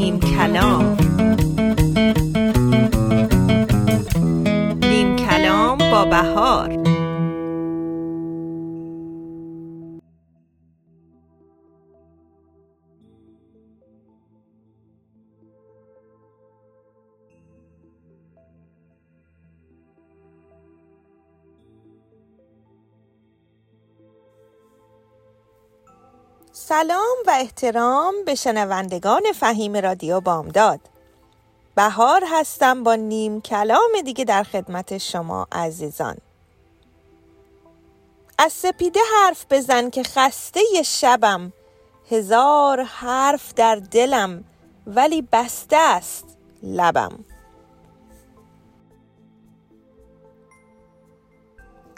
نیم کلام سلام و احترام به شنوندگان فهیم رادیو بامداد. بهار هستم با نیم کلام دیگه در خدمت شما عزیزان. از سپیده حرف بزن که خسته شبم. هزار حرف در دلم ولی بسته است لبم.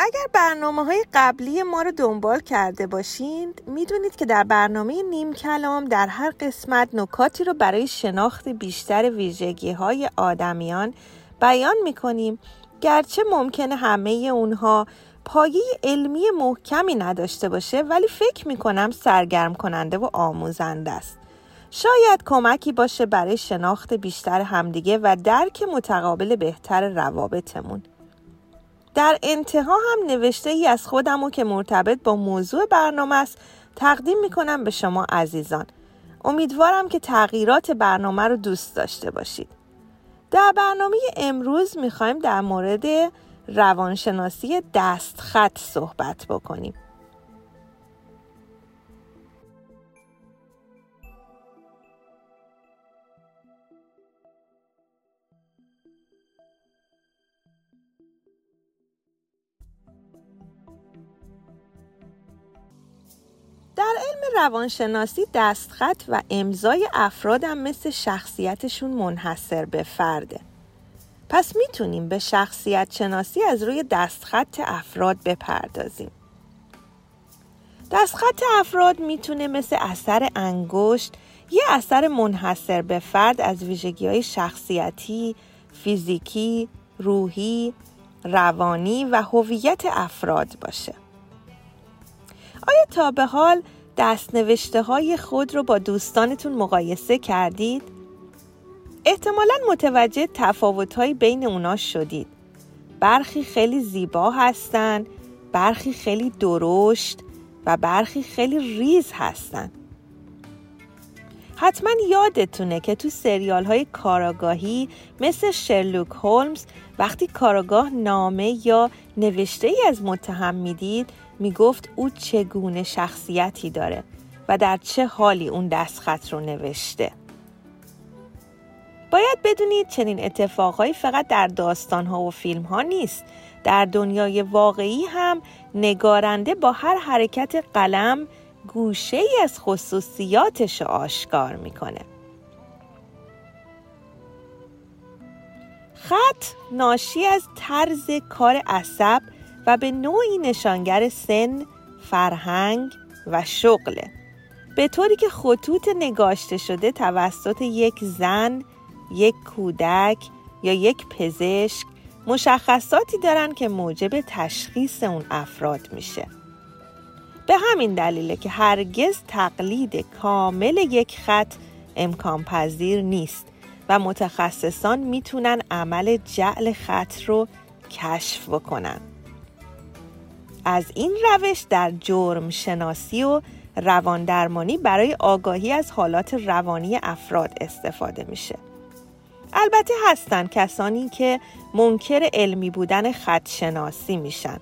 اگر برنامه های قبلی ما رو دنبال کرده باشید می‌دونید که در برنامه نیم کلام در هر قسمت نکاتی رو برای شناخت بیشتر ویژگی های آدمیان بیان می‌کنیم. گرچه ممکنه همه اونها پایه علمی محکمی نداشته باشه ولی فکر می‌کنم سرگرم کننده و آموزنده است. شاید کمکی باشه برای شناخت بیشتر همدیگه و درک متقابل بهتر روابطمون. در انتها هم نوشته ای از خودم و که مرتبط با موضوع برنامه است تقدیم می کنم به شما عزیزان. امیدوارم که تغییرات برنامه رو دوست داشته باشید. در برنامه امروز می‌خوایم در مورد روانشناسی دستخط صحبت بکنیم. روانشناسی دستخط و امضای افرادم مثل شخصیتشون منحصر به فرده پس می‌تونیم به شخصیت شناسی از روی دستخط افراد بپردازیم دستخط افراد می‌تونه مثل اثر انگشت یه اثر منحصر به فرد از ویژگی های شخصیتی، فیزیکی، روحی، روانی و هویت افراد باشه. آیا تا به حال دستنوشته های خود رو با دوستانتون مقایسه کردید؟ احتمالا متوجه تفاوت های بین اونا شدید. برخی خیلی زیبا هستند، برخی خیلی درشت و برخی خیلی ریز هستند. حتما یادتونه که تو سریال های کاراگاهی مثل شرلوک هولمز وقتی کاراگاه نامه یا نوشته ای از متهم می‌دید می‌گفت او چگونه شخصیتی داره و در چه حالی اون دستخط رو نوشته. باید بدونید چنین اتفاقهایی فقط در داستانها و فیلم ها نیست. در دنیای واقعی هم نگارنده با هر حرکت قلم گوشه ای از خصوصیاتش رو آشکار می‌کنه. خط ناشی از طرز کار عصب و به نوعی نشانگر سن، فرهنگ و شغله به طوری که خطوط نگاشته شده توسط یک زن، یک کودک یا یک پزشک مشخصاتی دارن که موجب تشخیص اون افراد میشه. به همین دلیله که هرگز تقلید کامل یک خط امکان پذیر نیست و متخصصان می‌تونن عمل جعل خط رو کشف بکنن از این روش در جرم شناسی و رواندرمانی برای آگاهی از حالات روانی افراد استفاده میشه. البته هستند کسانی که منکر علمی بودن خط شناسی میشن.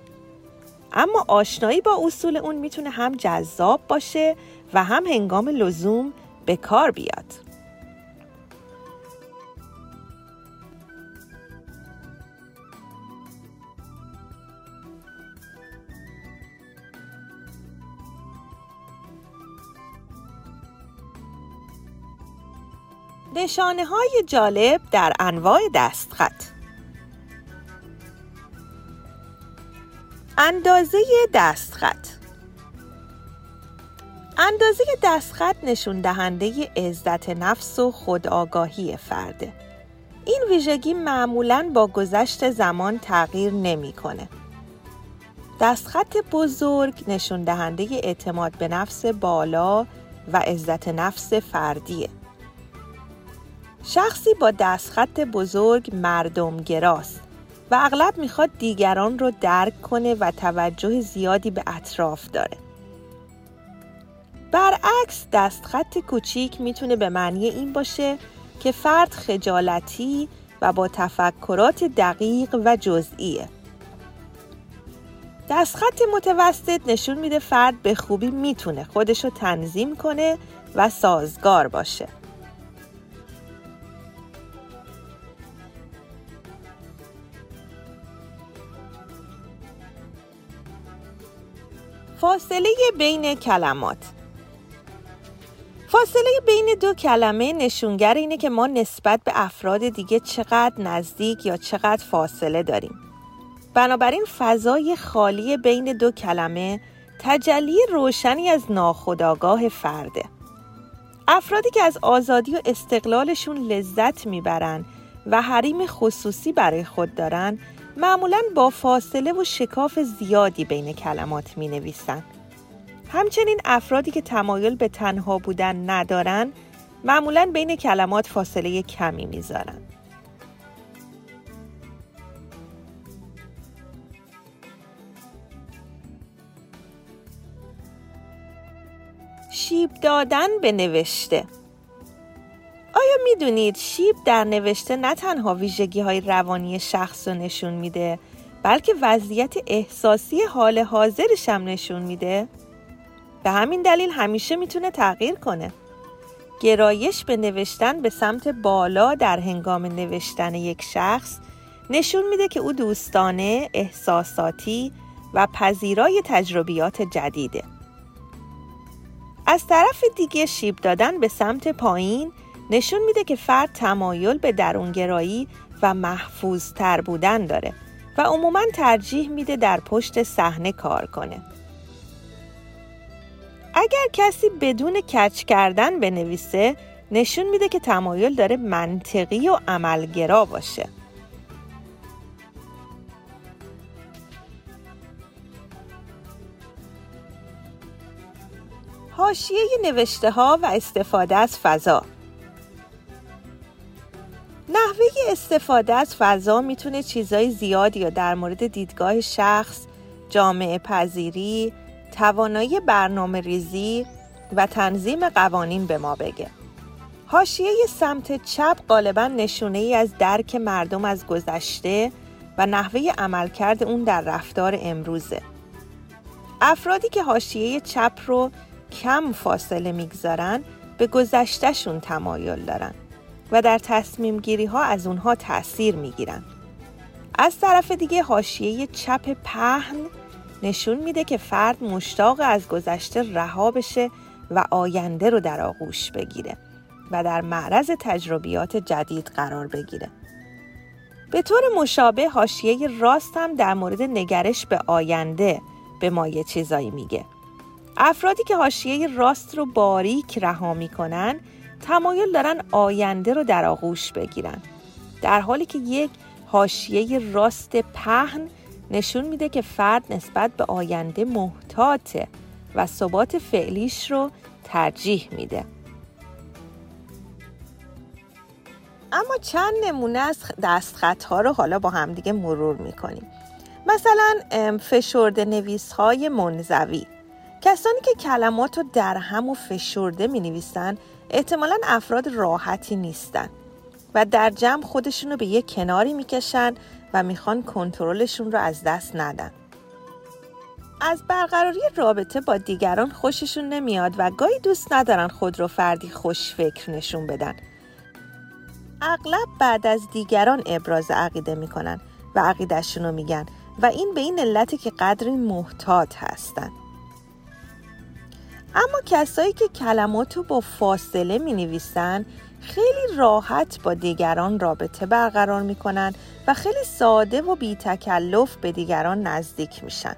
اما آشنایی با اصول اون می‌تونه هم جذاب باشه و هم هنگام لزوم به کار بیاد. نشانه های جالب در انواع دستخط اندازه دستخط اندازه دستخط نشون دهنده عزت نفس و خودآگاهی فرده. این ویژگی معمولا با گذشت زمان تغییر نمی‌کنه. دستخط بزرگ نشون دهنده اعتماد به نفس بالا و عزت نفس فردیه. شخصی با دستخط بزرگ مردم گراست و اغلب می‌خواد دیگران رو درک کنه و توجه زیادی به اطراف داره. برعکس دستخط کوچیک می‌تونه به معنی این باشه که فرد خجالتی و با تفکرات دقیق و جزئیه. دستخط متوسط نشون میده فرد به خوبی می‌تونه خودشو تنظیم کنه و سازگار باشه. فاصله بین کلمات فاصله بین دو کلمه نشونگر اینه که ما نسبت به افراد دیگه چقدر نزدیک یا چقدر فاصله داریم. بنابراین فضای خالی بین دو کلمه تجلی روشنی از ناخودآگاه فرده. افرادی که از آزادی و استقلالشون لذت می‌برن و حریم خصوصی برای خود دارن معمولا با فاصله و شکاف زیادی بین کلمات می نویسن. همچنین افرادی که تمایل به تنها بودن ندارن معمولا بین کلمات فاصله کمی می‌ذارن. شیب دادن به نوشته می‌دونید شیب در نوشته نه تنها ویژگی های روانی شخص رو نشون میده بلکه وضعیت احساسی حال حاضرش هم نشون میده؟ به همین دلیل همیشه می‌تونه تغییر کنه. گرایش به نوشتن به سمت بالا در هنگام نوشتن یک شخص نشون میده که او دوستانه، احساساتی و پذیرای تجربیات جدیده. از طرف دیگه شیب دادن به سمت پایین نشون میده که فرد تمایل به درونگرایی و محفوظ تر بودن داره و عموما ترجیح میده در پشت صحنه کار کنه. اگر کسی بدون کچ کردن بنویسه نشون میده که تمایل داره منطقی و عملگرا باشه. حاشیه نوشته ها و استفاده از فضا نحوه استفاده از فضا می‌تونه چیزای زیادی یا در مورد دیدگاه شخص، جامعه پذیری، توانایی برنامه ریزی و تنظیم قوانین به ما بگه. حاشیه سمت چپ غالبا نشونه ای از درک مردم از گذشته و نحوه عملکرد اون در رفتار امروزه. افرادی که حاشیه چپ رو کم فاصله می‌گذارن به گذشتهشون تمایل دارن و در تصمیم گیری ها از اونها تأثیر می‌گیرن. از طرف دیگه حاشیه چپ پهن نشون میده که فرد مشتاق از گذشته رها بشه و آینده رو در آغوش بگیره و در معرض تجربیات جدید قرار بگیره. به طور مشابه حاشیه راست هم در مورد نگرش به آینده به ما یه چیزایی میگه. افرادی که حاشیه راست رو باریک رها می‌کنن تمایل دارن آینده رو در آغوش بگیرن. در حالی که یک حاشیه راست پهن نشون میده که فرد نسبت به آینده محتاطه و ثبات فعلیش رو ترجیح میده. اما چند نمونه از دستخط ها رو حالا با همدیگه مرور می‌کنیم. مثلا فشرده نویس های منزوی. کسانی که کلمات رو در هم و فشرده می نویسن احتمالا افراد راحتی نیستن و در جمع خودشون رو به یک کناری می‌کشن و می‌خوان کنترلشون رو از دست ندن. از برقراری رابطه با دیگران خوششون نمیاد و گاهی دوست ندارن خود رو فردی خوش فکر نشون بدن. اغلب بعد از دیگران ابراز عقیده می‌کنن و عقیدهشون رو میگن و این به این علتی که قدری محتاط هستن. اما کسایی که کلمات رو با فاصله می نویسن خیلی راحت با دیگران رابطه برقرار می کنن و خیلی ساده و بی تکلف به دیگران نزدیک میشن.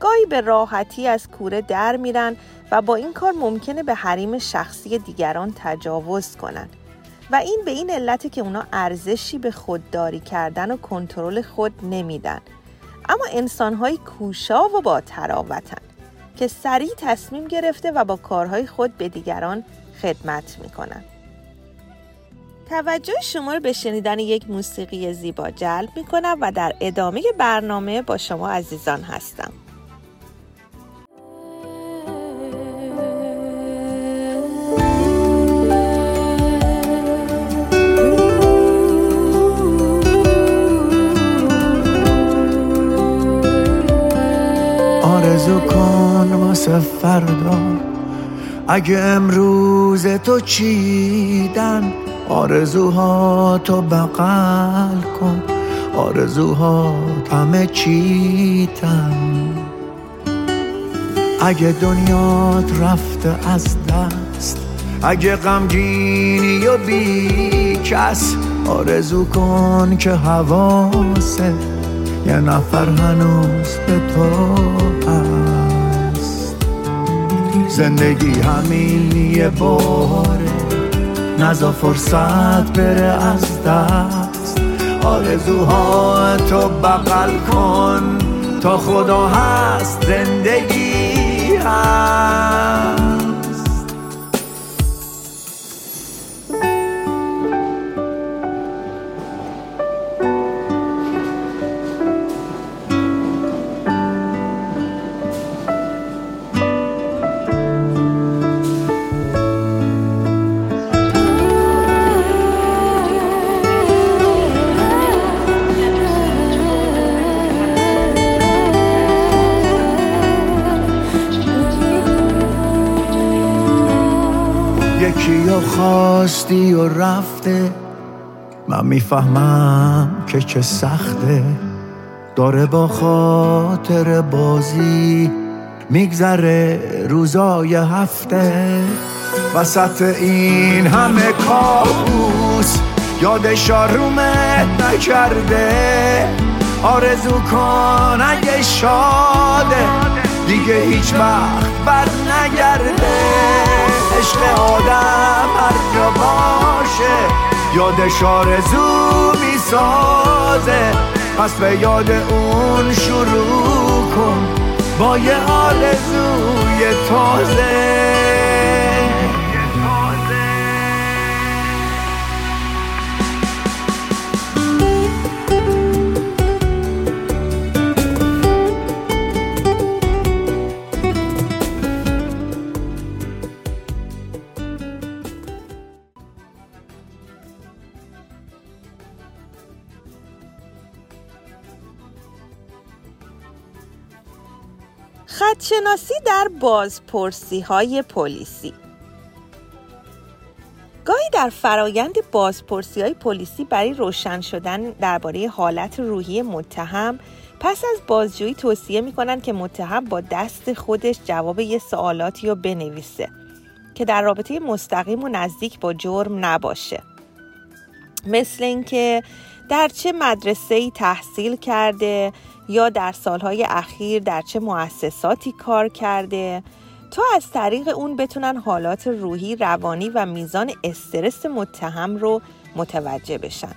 گاهی به راحتی از کوره در میرن و با این کار ممکنه به حریم شخصی دیگران تجاوز کنن. و این به این علت که اونا ارزشی به خودداری کردن و کنترل خود نمیدن. اما انسانهای کوشا و با تراوتن که سریع تصمیم گرفته و با کارهای خود به دیگران خدمت می کنن. توجه شما رو به شنیدن یک موسیقی زیبا جلب می کنم و در ادامه برنامه با شما عزیزان هستم اگه امروز تو چیدن آرزوها تو بغل کن. آرزوها همه چیتن اگه دنیات رفته از دست اگه غمگینی و بی کس آرزو کن که حواست یه نفر هنوز به تو هست. زندگی همین یه باره نزا فرصت بره از دست. آرزوها تو بغل کن. تا خدا هست زندگی خواستی و رفته. من می‌فهمم که چه سخته. داره با خاطر بازی میگذره روزای هفته. وسط این همه کابوس یادش آرومت نکرده. آرزو کن اگه شاده. دیگه هیچ وقت بر نگرده عشق آدم هر جا باشه. یادش آرزو می‌سازه. پس به یاد اون شروع کن. با یه آرزوی تازه. خدشناسی در بازپرسی های پلیسی. گاهی در فرایند بازپرسی های پلیسی برای روشن شدن درباره حالت روحی متهم پس از بازجویی توصیه می کنند که متهم با دست خودش جواب یه سوالاتی رو بنویسه که در رابطه مستقیم و نزدیک با جرم نباشه. مثل اینکه در چه مدرسه ای تحصیل کرده یا در سالهای اخیر در چه مؤسساتی کار کرده تا از طریق اون بتونن حالات روحی، روانی و میزان استرس متهم رو متوجه بشن.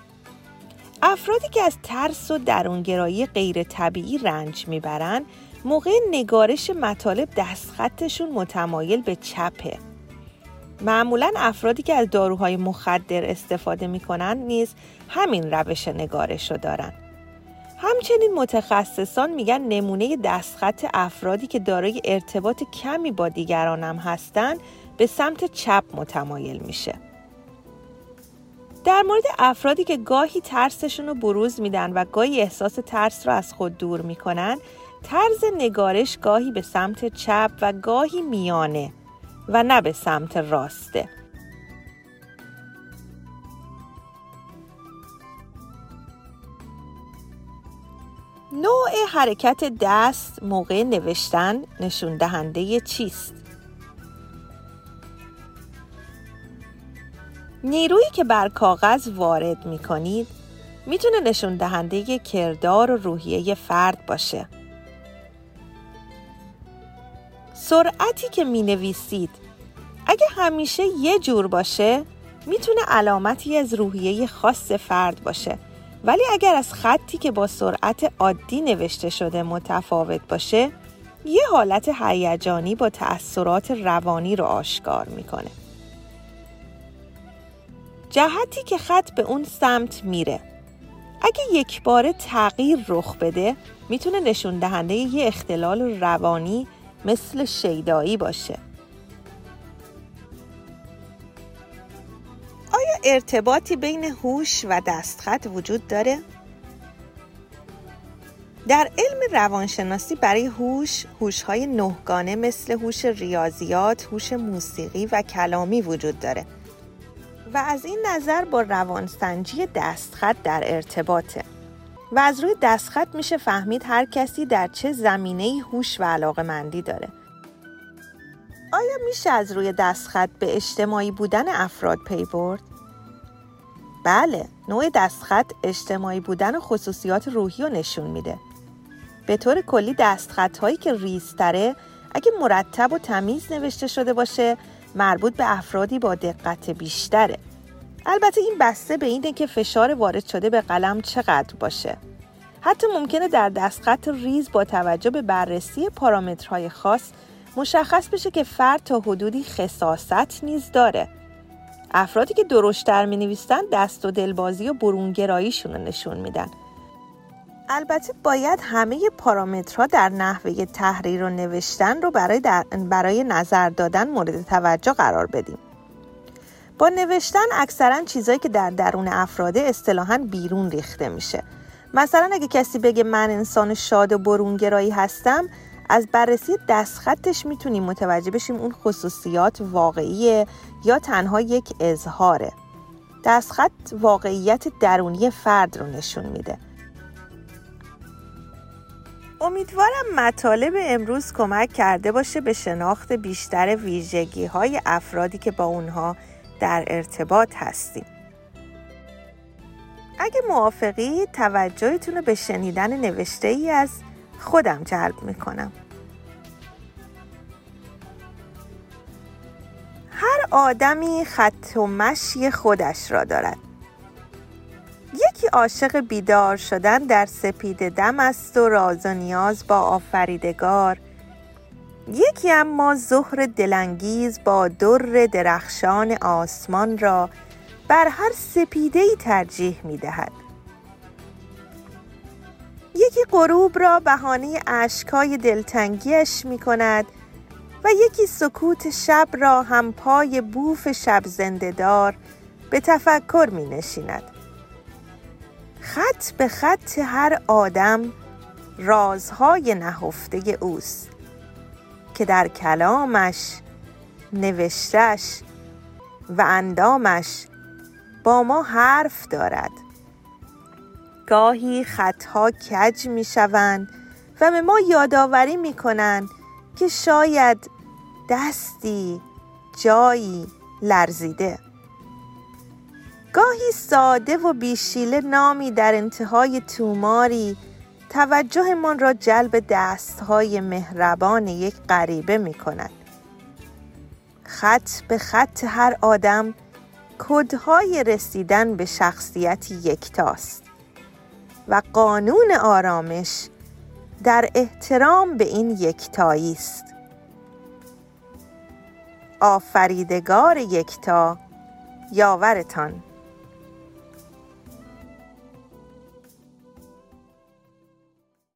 افرادی که از ترس و درونگرایی غیر طبیعی رنج می‌برن موقع نگارش مطالب دستخطشون متمایل به چپه. معمولا افرادی که از داروهای مخدر استفاده می‌کنن نیز همین روش نگارش رو دارن. همچنین متخصصان میگن نمونه دستخط افرادی که دارای ارتباط کمی با هم هستند به سمت چپ متمایل میشه. در مورد افرادی که گاهی ترسشون رو بروز میدن و گاهی احساس ترس رو از خود دور می‌کنن طرز نگارش گاهی به سمت چپ و گاهی میانه و نه به سمت راسته. نوع حرکت دست موقع نوشتن نشون دهنده چیست؟ نیرویی که بر کاغذ وارد می کنید می‌تونه نشون دهنده کردار و روحیه فرد باشه. سرعتی که می نویسید اگه همیشه یه جور باشه می‌تونه علامتی از روحیه خاص فرد باشه ولی اگر از خطی که با سرعت عادی نوشته شده متفاوت باشه یه حالت هیجانی با تأثیرات روانی رو آشکار می‌کنه. جهتی که خط به اون سمت میره. اگه یک بار تغییر رخ بده می‌تونه نشون دهنده یه اختلال روانی مثل شیدایی باشه. آیا ارتباطی بین هوش و دستخط وجود داره؟ در علم روانشناسی برای هوش، هوش‌های نهگانه مثل هوش ریاضیات، هوش موسیقی و کلامی وجود داره و از این نظر با روانسنجی دستخط در ارتباطه و از روی دستخط میشه فهمید هر کسی در چه زمینه هوش و علاقه مندی داره آیا میشه از روی دستخط به اجتماعی بودن افراد پی برد؟ بله، نوع دستخط اجتماعی بودن خصوصیات روحی رو نشون میده. به طور کلی دستخط هایی که ریزتره اگه مرتب و تمیز نوشته شده باشه مربوط به افرادی با دقت بیشتره. البته این بسته به اینه که فشار وارد شده به قلم چقدر باشه. حتی ممکنه در دستخط ریز با توجه به بررسی پارامترهای خاص مشخص بشه که فرد تا حدودی خصاست نیز داره. افرادی که درشتر می نویسن دست و دلبازی و برونگراییشون رو نشون میدن. البته باید همه پارامترها در نحوه تحریر و نوشتن رو برای, برای نظر دادن مورد توجه قرار بدیم. با نوشتن اکثرا چیزایی که در درون افراده اصطلاحا بیرون ریخته میشه. مثلا اگه کسی بگه من انسان شاد و برونگرایی هستم از بررسی دستخطش می‌تونیم متوجه بشیم اون خصوصیات واقعیه یا تنها یک اظهاره. دستخط واقعیت درونی فرد رو نشون میده. امیدوارم مطالب امروز کمک کرده باشه به شناخت بیشتر ویژگی های افرادی که با اونها در ارتباط هستیم. اگه موافقی توجهتون رو به شنیدن نوشته ای از خودم جلب می‌کنم. آدمی خط و مشی خودش را دارد یکی عاشق بیدار شدن در سپید دم است و راز و نیاز با آفریدگار یکی اما ظهر دلانگیز با در درخشان آسمان را بر هر سپیده ای ترجیح می دهد. یکی غروب را بهانه اشکای دلتنگیش می کند و یکی سکوت شب را هم پای بوف شب زندهدار به تفکر می نشیند. خط به خط هر آدم رازهای نهفته اوست که در کلامش نوشتش و اندامش با ما حرف دارد گاهی خطها کج می شوند و به ما یادآوری می کنند که شاید دستی جایی لرزیده گاهی ساده و بیشیله نامی در انتهای توماری توجهمان را جلب دستهای مهربان یک غریبه می کند. خط به خط هر آدم کدهای رسیدن به شخصیتی یکتاست و قانون آرامش در احترام به این یکتایی است. آفریدگار یکتا یاورتان.